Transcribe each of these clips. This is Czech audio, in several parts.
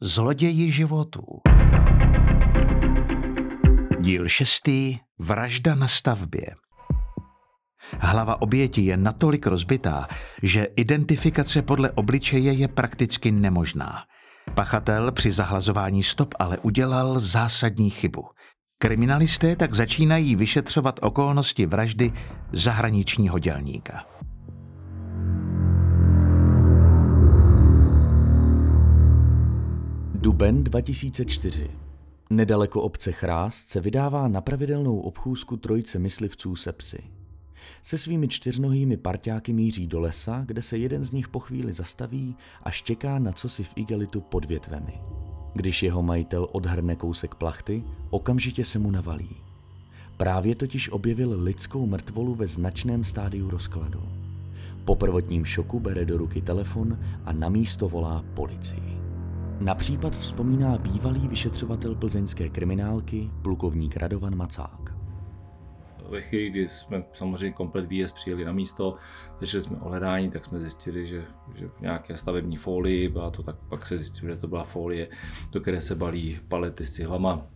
Zloději životů. Díl šestý. Vražda na stavbě. Hlava oběti je natolik rozbitá, že identifikace podle obličeje je prakticky nemožná. Pachatel při zahlazování stop ale udělal zásadní chybu. Kriminalisté tak začínají vyšetřovat okolnosti vraždy zahraničního dělníka. Duben 2004. Nedaleko obce Chrást se vydává na pravidelnou obchůzku trojice myslivců se psy. Se svými čtyřnohými parťáky míří do lesa, kde se jeden z nich po chvíli zastaví a štěká na cosi v igelitu pod větvemi. Když jeho majitel odhrne kousek plachty, okamžitě se mu navalí. Právě totiž objevil lidskou mrtvolu ve značném stádiu rozkladu. Po prvotním šoku bere do ruky telefon a na místo volá policii. Na případ vzpomíná bývalý vyšetřovatel plzeňské kriminálky, plukovník Radovan Macák. Ve chvíli, kdy jsme samozřejmě komplet výjezd přijeli na místo, začali jsme o hledání, tak jsme zjistili, že, že nějaké stavební folii, byla to tak, pak se zjistilo, že to byla folie, do které se balí palety s cihlama,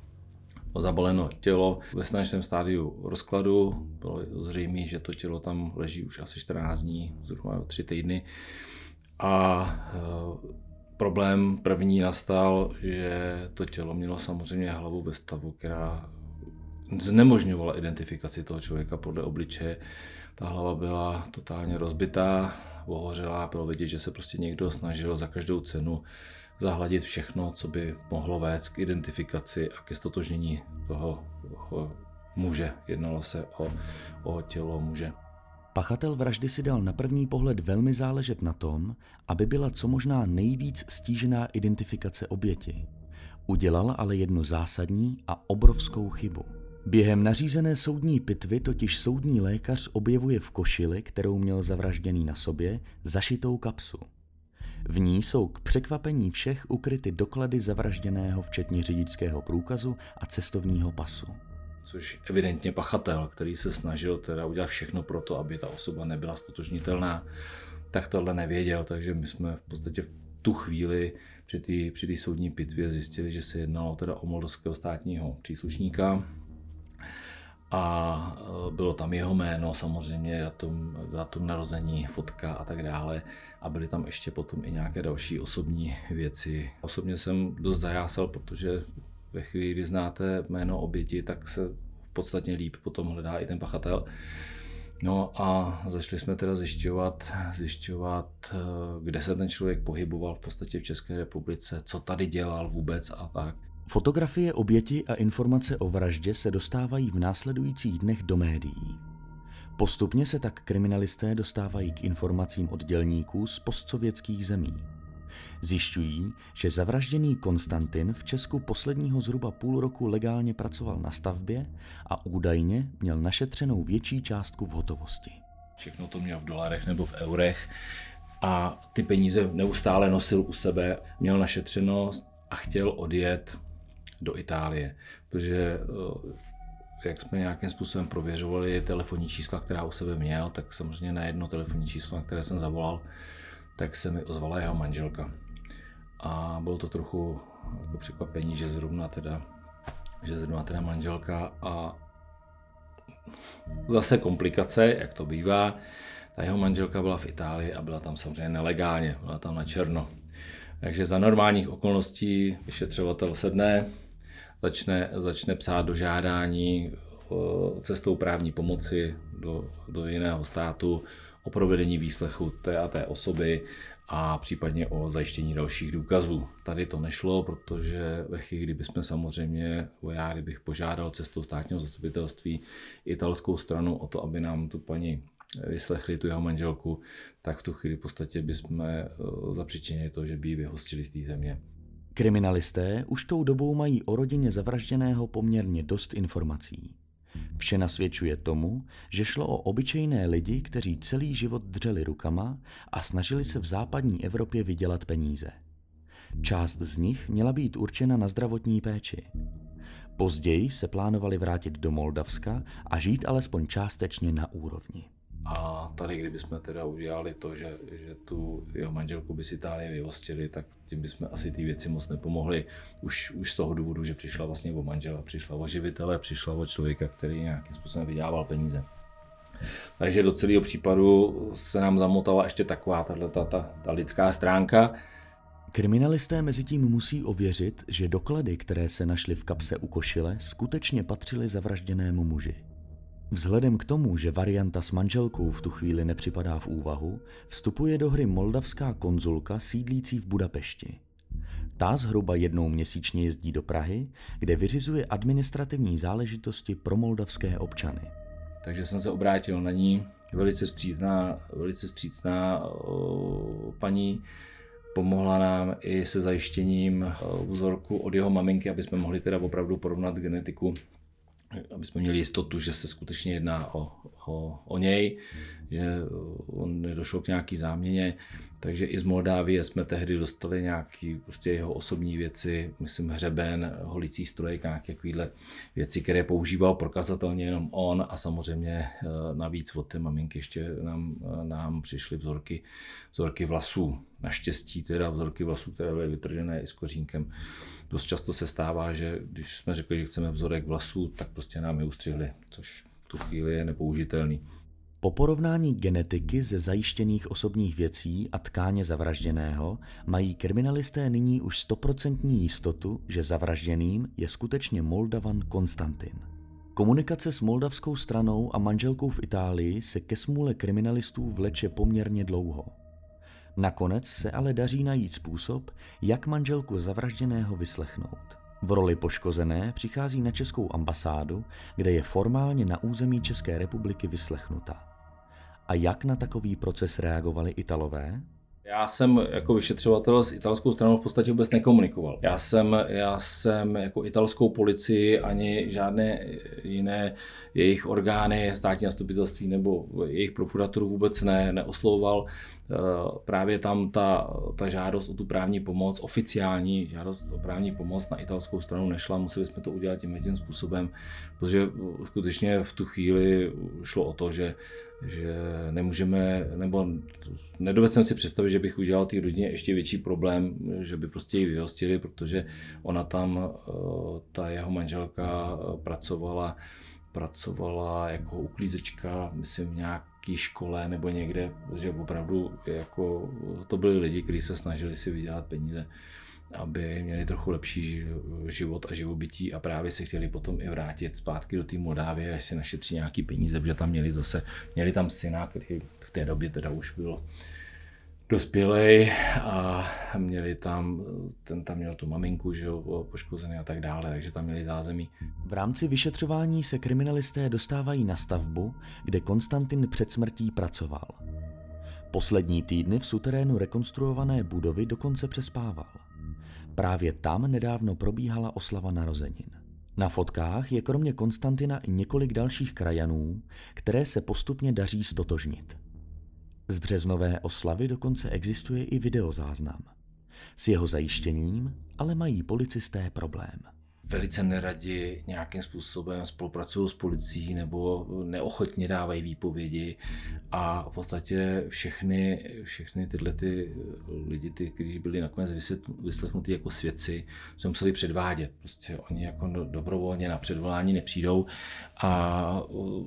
zabaleno tělo ve značném stádiu rozkladu. Bylo zřejmé, že to tělo tam leží už asi 14 dní, zhruba 3 týdny. A Problém první nastal, že to tělo mělo samozřejmě hlavu ve stavu, která znemožňovala identifikaci toho člověka podle obličeje. Ta hlava byla totálně rozbitá, ohořelá, bylo vidět, že se prostě někdo snažil za každou cenu zahladit všechno, co by mohlo vést k identifikaci a ke stotožnění toho, toho muže. Jednalo se o, o tělo muže. Pachatel vraždy si dal na první pohled velmi záležet na tom, aby byla co možná nejvíc stížená identifikace oběti. Udělal ale jednu zásadní a obrovskou chybu. Během nařízené soudní pitvy totiž soudní lékař objevuje v košili, kterou měl zavražděný na sobě, zašitou kapsu. V ní jsou k překvapení všech ukryty doklady zavražděného včetně řidičského průkazu a cestovního pasu což evidentně pachatel, který se snažil teda udělat všechno pro to, aby ta osoba nebyla stotožnitelná, tak tohle nevěděl, takže my jsme v podstatě v tu chvíli při té při soudní pitvě zjistili, že se jednalo teda o moldovského státního příslušníka, a e, bylo tam jeho jméno, samozřejmě datum, datum narození, fotka a tak dále. A byly tam ještě potom i nějaké další osobní věci. Osobně jsem dost zajásal, protože ve chvíli, kdy znáte jméno oběti, tak se podstatně líp potom hledá i ten pachatel. No a začali jsme teda zjišťovat, zjišťovat, eh, kde se ten člověk pohyboval v podstatě v České republice, co tady dělal vůbec a tak. Fotografie oběti a informace o vraždě se dostávají v následujících dnech do médií. Postupně se tak kriminalisté dostávají k informacím od dělníků z postsovětských zemí. Zjišťují, že zavražděný Konstantin v Česku posledního zhruba půl roku legálně pracoval na stavbě a údajně měl našetřenou větší částku v hotovosti. Všechno to měl v dolarech nebo v eurech a ty peníze neustále nosil u sebe, měl našetřeno a chtěl odjet do Itálie, protože eh, jak jsme nějakým způsobem prověřovali telefonní čísla, která u sebe měl, tak samozřejmě na jedno telefonní číslo, na které jsem zavolal, tak se mi ozvala jeho manželka. A bylo to trochu jako překvapení, že zrovna teda, že zrovna teda manželka a zase komplikace, jak to bývá. Ta jeho manželka byla v Itálii a byla tam samozřejmě nelegálně, byla tam na černo. Takže za normálních okolností vyšetřovatel sedne, začne, začne psát do žádání cestou právní pomoci do, do jiného státu o provedení výslechu té a té osoby a případně o zajištění dalších důkazů. Tady to nešlo, protože ve chvíli, kdybychom samozřejmě, já kdybych požádal cestou státního zastupitelství italskou stranu o to, aby nám tu paní vyslechli tu jeho manželku, tak v tu chvíli v podstatě bychom eh, zapřičinili to, že by ji vyhostili z té země. Kriminalisté už tou dobou mají o rodině zavražděného poměrně dost informací. Vše nasvědčuje tomu, že šlo o obyčejné lidi, kteří celý život dřeli rukama a snažili se v západní Evropě vydělat peníze. Část z nich měla být určena na zdravotní péči. Později se plánovali vrátit do Moldavska a žít alespoň částečně na úrovni. A tady, kdybychom teda udělali to, že, že tu jeho manželku by si Itálie vyhostili, tak tím bychom asi ty věci moc nepomohli. Už, už z toho důvodu, že přišla vlastně o manžela, přišla o živitele, přišla o člověka, který nějakým způsobem vydával peníze. Takže do celého případu se nám zamotala ještě taková tato, ta, ta, ta lidská stránka. Kriminalisté mezi tím musí ověřit, že doklady, které se našly v kapse u košile, skutečně patřily zavražděnému muži. Vzhledem k tomu, že varianta s manželkou v tu chvíli nepřipadá v úvahu, vstupuje do hry moldavská konzulka sídlící v Budapešti. Ta zhruba jednou měsíčně jezdí do Prahy, kde vyřizuje administrativní záležitosti pro moldavské občany. Takže jsem se obrátil na ní, velice vstřícná, velice vstřícná paní, pomohla nám i se zajištěním vzorku od jeho maminky, aby jsme mohli teda opravdu porovnat genetiku aby jsme měli jistotu, že se skutečně jedná o, o, o něj, že on nedošlo k nějaký záměně. Takže i z Moldávie jsme tehdy dostali nějaké prostě jeho osobní věci, myslím hřeben, holicí strojek, nějaké věci, které používal prokazatelně jenom on a samozřejmě eh, navíc od té maminky ještě nám, eh, nám přišly vzorky, vzorky vlasů. Naštěstí teda vzorky vlasů, které byly vytržené i s kořínkem. Dost často se stává, že když jsme řekli, že chceme vzorek vlasů, tak prostě nám je ustřihli, což v tu chvíli je nepoužitelný. Po porovnání genetiky ze zajištěných osobních věcí a tkáně zavražděného mají kriminalisté nyní už stoprocentní jistotu, že zavražděným je skutečně Moldavan Konstantin. Komunikace s moldavskou stranou a manželkou v Itálii se ke smůle kriminalistů vleče poměrně dlouho. Nakonec se ale daří najít způsob, jak manželku zavražděného vyslechnout. V roli poškozené přichází na českou ambasádu, kde je formálně na území České republiky vyslechnuta. A jak na takový proces reagovali Italové? Já jsem jako vyšetřovatel s italskou stranou v podstatě vůbec nekomunikoval. Já jsem, já jsem jako italskou policii ani žádné jiné jejich orgány, státní zastupitelství nebo jejich prokuraturu vůbec ne, neoslovoval. Eh, právě tam ta, ta žádost o tu právní pomoc, oficiální žádost o právní pomoc na italskou stranu nešla, museli jsme to udělat tím způsobem, protože skutečně v tu chvíli šlo o to, že, že nemůžeme, nebo nedovedl jsem si představit, že bych udělal té rodině ještě větší problém, že by prostě ji vyhostili, protože ona tam, eh, ta jeho manželka eh, pracovala pracovala jako uklízečka, myslím v nějaké škole nebo někde, že opravdu jako, to byli lidi, kteří se snažili si vydělat peníze, aby měli trochu lepší život a živobytí a právě se chtěli potom i vrátit zpátky do té Moldávie, až si našetří nějaký peníze, protože tam měli zase, měli tam syna, který v té době teda už byl dospělej a měli tam, ten tam měl tu maminku, že jo, poškozený a tak dále, takže tam měli zázemí. V rámci vyšetřování se kriminalisté dostávají na stavbu, kde Konstantin před smrtí pracoval. Poslední týdny v suterénu rekonstruované budovy dokonce přespával. Právě tam nedávno probíhala oslava narozenin. Na fotkách je kromě Konstantina i několik dalších krajanů, které se postupně daří stotožnit. Z březnové oslavy dokonce existuje i videozáznam. S jeho zajištěním ale mají policisté problém velice neradi nějakým způsobem spolupracují s policií nebo neochotně dávají výpovědi. A v podstatě všechny, všechny tyhle ty lidi, ty, kteří byli nakonec vyslechnuti jako svědci, se museli předvádět. Prostě oni jako dobrovolně na předvolání nepřijdou. A uh,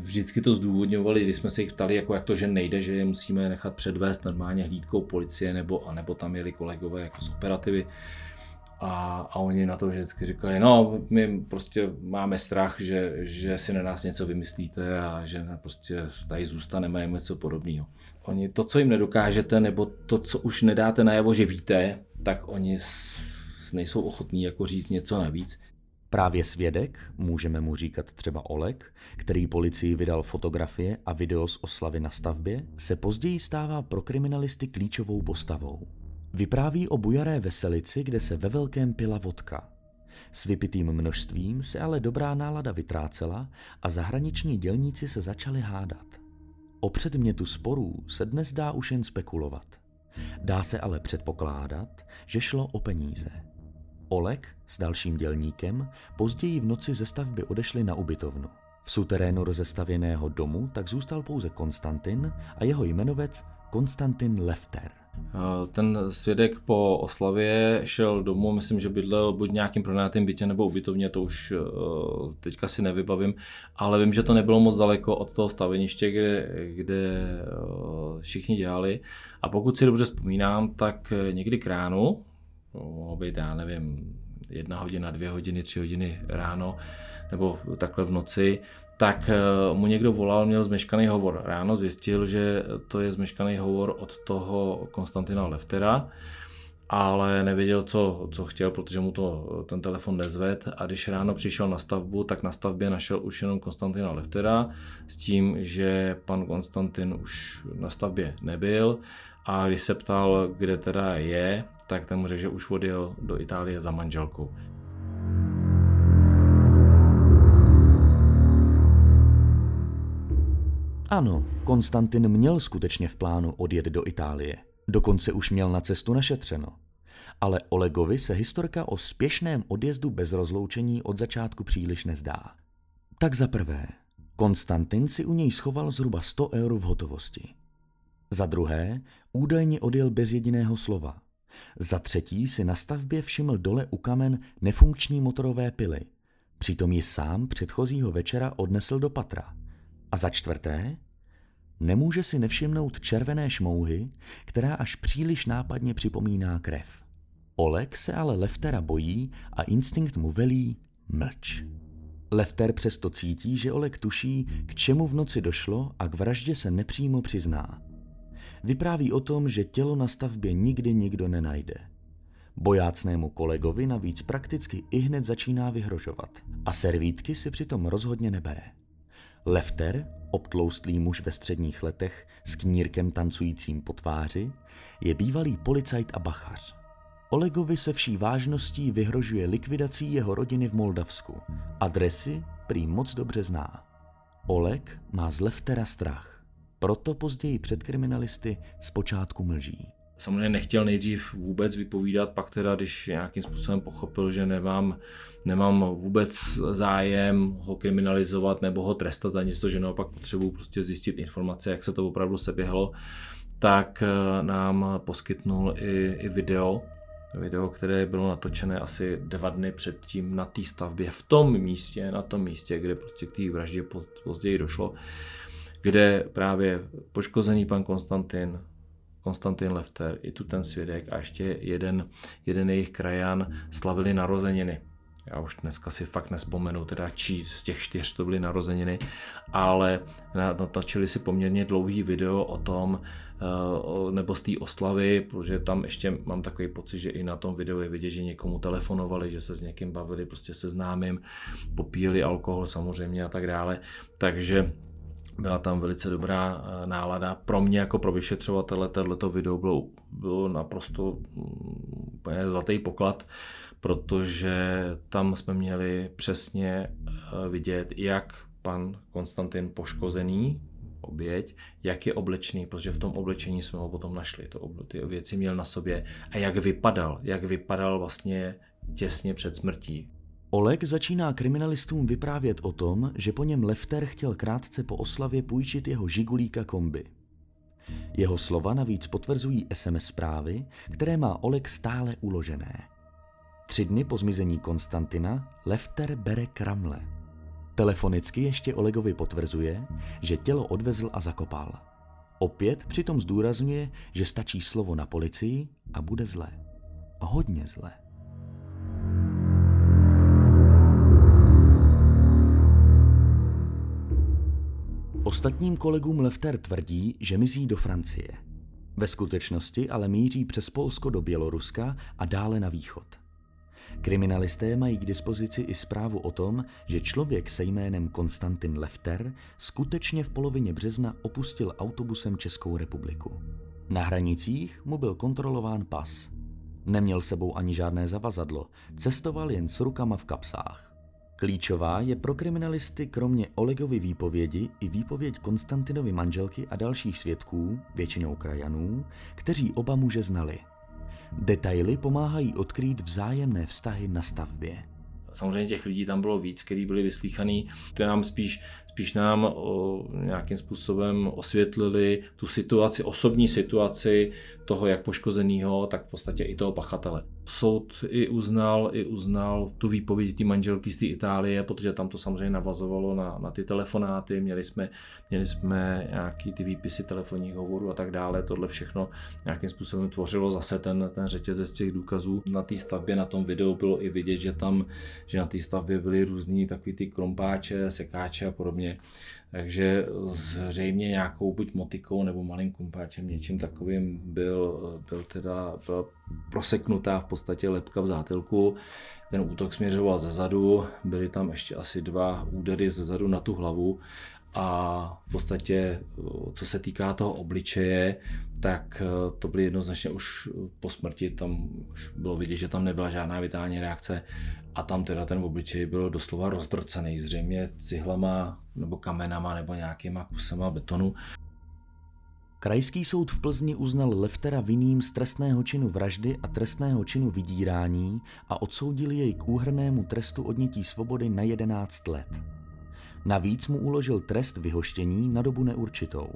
vždycky to zdůvodňovali, když jsme se jich ptali, jako jak to, že nejde, že je musíme nechat předvést normálně hlídkou policie nebo, nebo tam jeli kolegové jako z operativy, a, a oni na to vždycky říkají, no my prostě máme strach, že, že si na nás něco vymyslíte a že prostě tady zůstaneme něco podobného. Oni to, co jim nedokážete, nebo to, co už nedáte najevo, že víte, tak oni nejsou ochotní jako říct něco navíc. Právě svědek, můžeme mu říkat třeba Olek, který policii vydal fotografie a video z oslavy na stavbě, se později stává pro kriminalisty klíčovou postavou. Vypráví o bujaré veselici, kde se ve velkém pila vodka. S vypitým množstvím se ale dobrá nálada vytrácela a zahraniční dělníci se začali hádat. O předmětu sporů se dnes dá už jen spekulovat. Dá se ale předpokládat, že šlo o peníze. Olek s dalším dělníkem později v noci ze stavby odešli na ubytovnu. V suterénu rozestavěného domu tak zůstal pouze Konstantin a jeho jmenovec Konstantin Lefter. Ten svědek po oslavě šel domů, myslím, že bydlel buď nějakým pronátým bytě nebo ubytovně, to už eh, teďka si nevybavím, ale vím, že to nebylo moc daleko od toho staveniště, kde, kde eh, všichni dělali. A pokud si dobře vzpomínám, tak někdy k ránu, mohlo být, já nevím, jedna hodina, dvě hodiny, tři hodiny ráno, nebo takhle v noci, tak eh, mu někdo volal, měl zmeškaný hovor. Ráno zjistil, že to je zmeškaný hovor od toho Konstantina Leftera, ale nevěděl, co, co chtěl, protože mu to ten telefon nezved a když ráno přišel na stavbu, tak na stavbě našel už jenom Konstantina Leftera s tím, že pan Konstantin už na stavbě nebyl a když se ptal, kde teda je, tak ten mu řekl, že už odjel do Itálie za manželkou. Ano, Konstantin měl skutečně v plánu odjet do Itálie. Dokonce už měl na cestu našetřeno. Ale Olegovi se historka o spěšném odjezdu bez rozloučení od začátku příliš nezdá. Tak za prvé, Konstantin si u něj schoval zhruba 100 eur v hotovosti. Za druhé, údajně odjel bez jediného slova. Za třetí si na stavbě všiml dole u kamen nefunkční motorové pily. Přitom ji sám předchozího večera odnesl do patra. A za čtvrté, nemůže si nevšimnout červené šmouhy, která až příliš nápadně připomíná krev. Oleg se ale Leftera bojí a instinkt mu velí mlč. Lefter přesto cítí, že Oleg tuší, k čemu v noci došlo a k vraždě se nepřímo přizná. Vypráví o tom, že tělo na stavbě nikdy nikdo nenajde. Bojácnému kolegovi navíc prakticky i hned začíná vyhrožovat a servítky si přitom rozhodně nebere. Lefter, obtloustlý muž ve středních letech s knírkem tancujícím po tváři, je bývalý policajt a bachař. Olegovi se vší vážností vyhrožuje likvidací jeho rodiny v Moldavsku. Adresy prý moc dobře zná. Oleg má z Leftera strach. Proto později před kriminalisty zpočátku mlží. Samozřejmě nechtěl nejdřív vůbec vypovídat, pak teda, když nějakým způsobem pochopil, že nemám, nemám vůbec zájem ho kriminalizovat nebo ho trestat za něco, že naopak potřebuji prostě zjistit informace, jak se to opravdu seběhlo, tak eh, nám poskytnul i, i video, video, které bylo natočené asi dva dny předtím na té stavbě, v tom místě, na tom místě, kde prostě k té vraždě později došlo, kde právě poškozený pan Konstantin Konstantin Lefter, i tu ten svědek a ještě jeden, jeden jejich krajan slavili narozeniny. Já už dneska si fakt nespomenu, teda čí z těch čtyř to byly narozeniny, ale natočili si poměrně dlouhý video o tom, eh, nebo z té oslavy, protože tam ještě mám takový pocit, že i na tom videu je vidět, že někomu telefonovali, že se s někým bavili, prostě se známým, popíjeli alkohol samozřejmě a tak dále. Takže byla tam velice dobrá eh, nálada. Pro mě jako pro vyšetřovatele tohleto video bylo, bylo naprosto mm, úplně zlatý poklad, protože tam jsme měli přesně eh, vidět, jak pan Konstantin poškozený, oběť, jak je oblečený, protože v tom oblečení jsme ho potom našli. To, ty věci měl na sobě a jak vypadal, jak vypadal vlastně těsně před smrtí. Oleg začíná kriminalistům vyprávět o tom, že po něm Lefter chtěl krátce po oslavě půjčit jeho žigulíka kombi. Jeho slova navíc potvrzují SMS zprávy, které má Oleg stále uložené. Tři dny po zmizení Konstantina Lefter bere kramle. Telefonicky ještě Olegovi potvrzuje, že tělo odvezl a zakopal. Opět přitom zdůrazňuje, že stačí slovo na policii a bude zle. Hodně zle. Ostatním kolegům Lefter tvrdí, že mizí do Francie. Ve skutečnosti ale míří přes Polsko do Běloruska a dále na východ. Kriminalisté mají k dispozici i zprávu o tom, že člověk se jménem Konstantin Lefter skutečně v polovině března opustil autobusem Českou republiku. Na hranicích mu byl kontrolován pas. Neměl sebou ani žádné zavazadlo, cestoval jen s rukama v kapsách. Klíčová je pro kriminalisty kromě Olegovy výpovědi i výpověď Konstantinovy manželky a dalších svědků, většinou krajanů, kteří oba muže znali. Detaily pomáhají odkrýt vzájemné vztahy na stavbě. samozřejmě těch lidí tam bylo víc, kteří byli vyslíchaný, to nám spíš spíš nám o, nějakým způsobem osvětlili tu situaci, osobní situaci toho jak poškozeného, tak v podstatě i toho pachatele. Soud i uznal, i uznal tu výpověď té manželky z té Itálie, protože tam to samozřejmě navazovalo na, na ty telefonáty, měli jsme, měli jsme nějaký ty výpisy telefonních hovorů a tak dále, tohle všechno nějakým způsobem tvořilo zase ten, ten řetězec těch důkazů. Na té stavbě, na tom videu bylo i vidět, že tam, že na té stavbě byly různý takový ty krompáče, sekáče a podobně. Takže zřejmě nějakou buď motikou nebo malým kumpáčem, něčím takovým byl, byl teda, byla proseknutá v podstatě lepka v zátelku. Ten útok směřoval ze zadu, byly tam ještě asi dva údery ze zadu na tu hlavu a v podstatě, co se týká toho obličeje, tak to byly jednoznačně už po smrti, tam už bylo vidět, že tam nebyla žádná vitální reakce a tam teda ten obličej byl doslova rozdrcený, zřejmě cihlama nebo kamenama nebo nějakýma kusama betonu. Krajský soud v Plzni uznal Leftera vinným z trestného činu vraždy a trestného činu vydírání a odsoudil jej k úhrnému trestu odnětí svobody na 11 let. Navíc mu uložil trest vyhoštění na dobu neurčitou.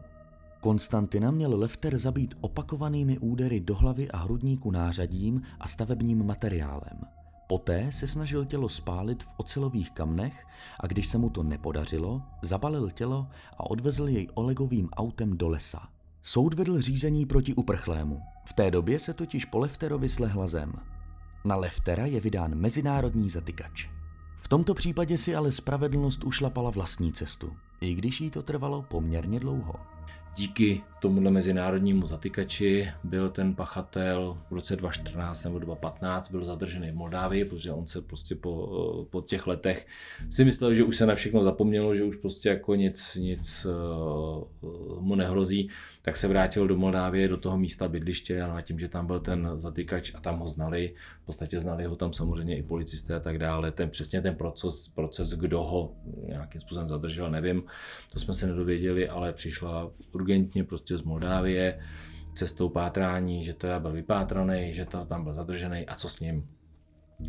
Konstantina měl Lefter zabít opakovanými údery do hlavy a hrudníku nářadím a stavebním materiálem – Poté se snažil tělo spálit v ocelových kamnech a když se mu to nepodařilo, zabalil tělo a odvezl jej Olegovým autem do lesa. Soud vedl řízení proti uprchlému. V té době se totiž po Lefterovi slehla zem. Na Leftera je vydán mezinárodní zatykač. V tomto případě si ale spravedlnost ušlapala vlastní cestu, i když jí to trvalo poměrně dlouho. Díky tomuhle mezinárodnímu zatykači byl ten pachatel v roce 2014 nebo 2015 byl zadržený v Moldávii, protože on se prostě po, po těch letech si myslel, že už se na všechno zapomnělo, že už prostě jako nic, nic uh, mu nehrozí, tak se vrátil do Moldávie, do toho místa bydliště a tím, že tam byl ten zatykač a tam ho znali, v podstatě znali ho tam samozřejmě i policisté a tak dále, ten přesně ten proces, proces kdo ho nějakým způsobem zadržel, nevím, to jsme se nedověděli, ale přišla urgentně prostě z Moldávie cestou pátrání, že teda byl vypátraný, že to tam byl zadržený a co s ním.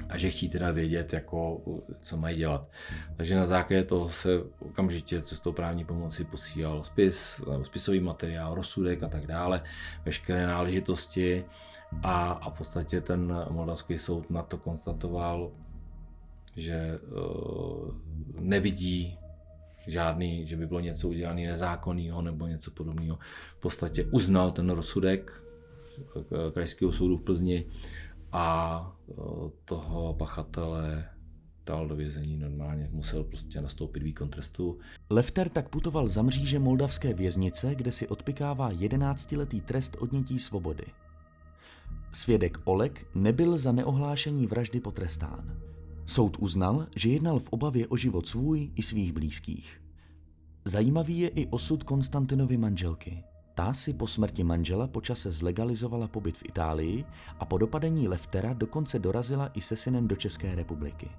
A že chtí teda vědět, jako, co mají dělat. Takže na základě toho se okamžitě cestou právní pomoci posílal spis, spisový materiál, rozsudek a tak dále, veškeré náležitosti a, a v podstatě ten moldavský soud na to konstatoval, že uh, nevidí žádný, že by bylo něco udělané nezákonného nebo něco podobného. V podstatě uznal ten rozsudek eh, Krajského soudu v Plzni a eh, toho pachatele dal do vězení normálně, musel prostě nastoupit výkon trestu. Lefter tak putoval za mříže moldavské věznice, kde si odpikává 11-letý trest odnětí svobody. Svědek Olek nebyl za neohlášení vraždy potrestán. Soud uznal, že jednal v obavě o život svůj i svých blízkých. Zajímavý je i osud Konstantinovy manželky. Ta si po smrti manžela počase zlegalizovala pobyt v Itálii a po dopadení Leftera dokonce dorazila i se synem do České republiky.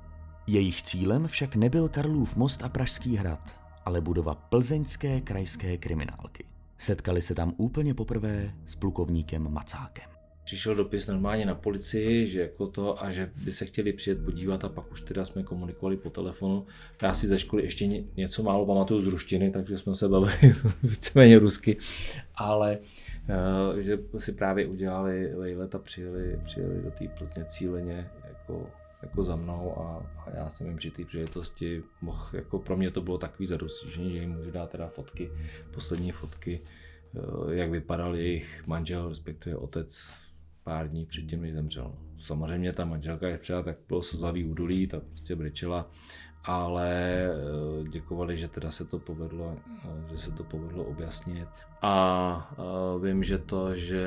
Jejich cílem však nebyl Karlův most a Pražský hrad, ale budova plzeňské krajské kriminálky. Setkali se tam úplně poprvé s plukovníkem Macákem přišel dopis normálně na policii, že jako to a že by se chtěli přijet podívat a pak už teda jsme komunikovali po telefonu. Já si ze školy ještě něco málo pamatuju z ruštiny, takže jsme se bavili víceméně rusky, ale uh, že si právě udělali vejlet a přijeli, přijeli do té Plzně cíleně jako, jako za mnou a, a já jsem jim při té příležitosti mohl, jako pro mě to bylo takový zadostižení, že jim můžu dát teda fotky, poslední fotky, uh, jak vypadal jejich manžel, respektive otec pár dní předtím, než zemřel. Samozřejmě ta manželka, je přijela, tak bylo slzavý údolí, tak prostě brečela, ale eh, děkovali, že teda se to povedlo, eh, že se to povedlo objasnit. A eh, vím, že to, že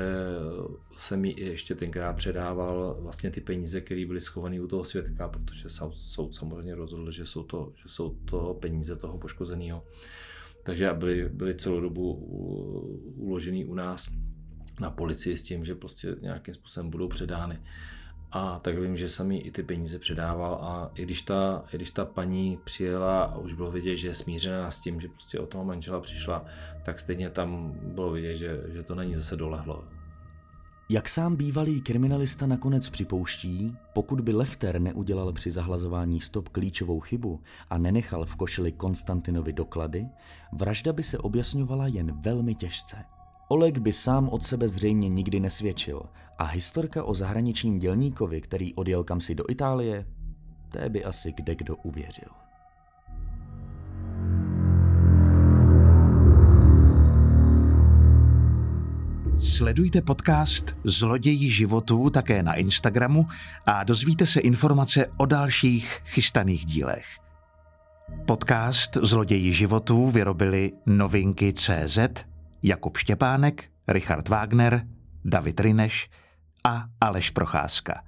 jsem mi ještě tenkrát předával vlastně ty peníze, které byly schované u toho svědka, protože soud samozřejmě rozhodl, že jsou to, že jsou to peníze toho poškozeného. Takže byly, byly celou dobu uložený u nás na policii s tím, že prostě nějakým způsobem budou předány. A tak vím, že jsem jí i ty peníze předával a i když ta, i když ta paní přijela a už bylo vidět, že je smířená s tím, že prostě o toho manžela přišla, tak stejně tam bylo vidět, že, že to na ní zase dolehlo. Jak sám bývalý kriminalista nakonec připouští, pokud by Lefter neudělal při zahlazování stop klíčovou chybu a nenechal v košili Konstantinovi doklady, vražda by se objasňovala jen velmi těžce. Oleg by sám od sebe zřejmě nikdy nesvědčil a historka o zahraničním dělníkovi, který odjel kamsi do Itálie, té by asi kde kdo uvěřil. Sledujte podcast Zloději životů také na Instagramu a dozvíte se informace o dalších chystaných dílech. Podcast Zloději životů vyrobili novinky CZ, Jakub Štěpánek, Richard Wagner, David Rineš a Aleš Procházka.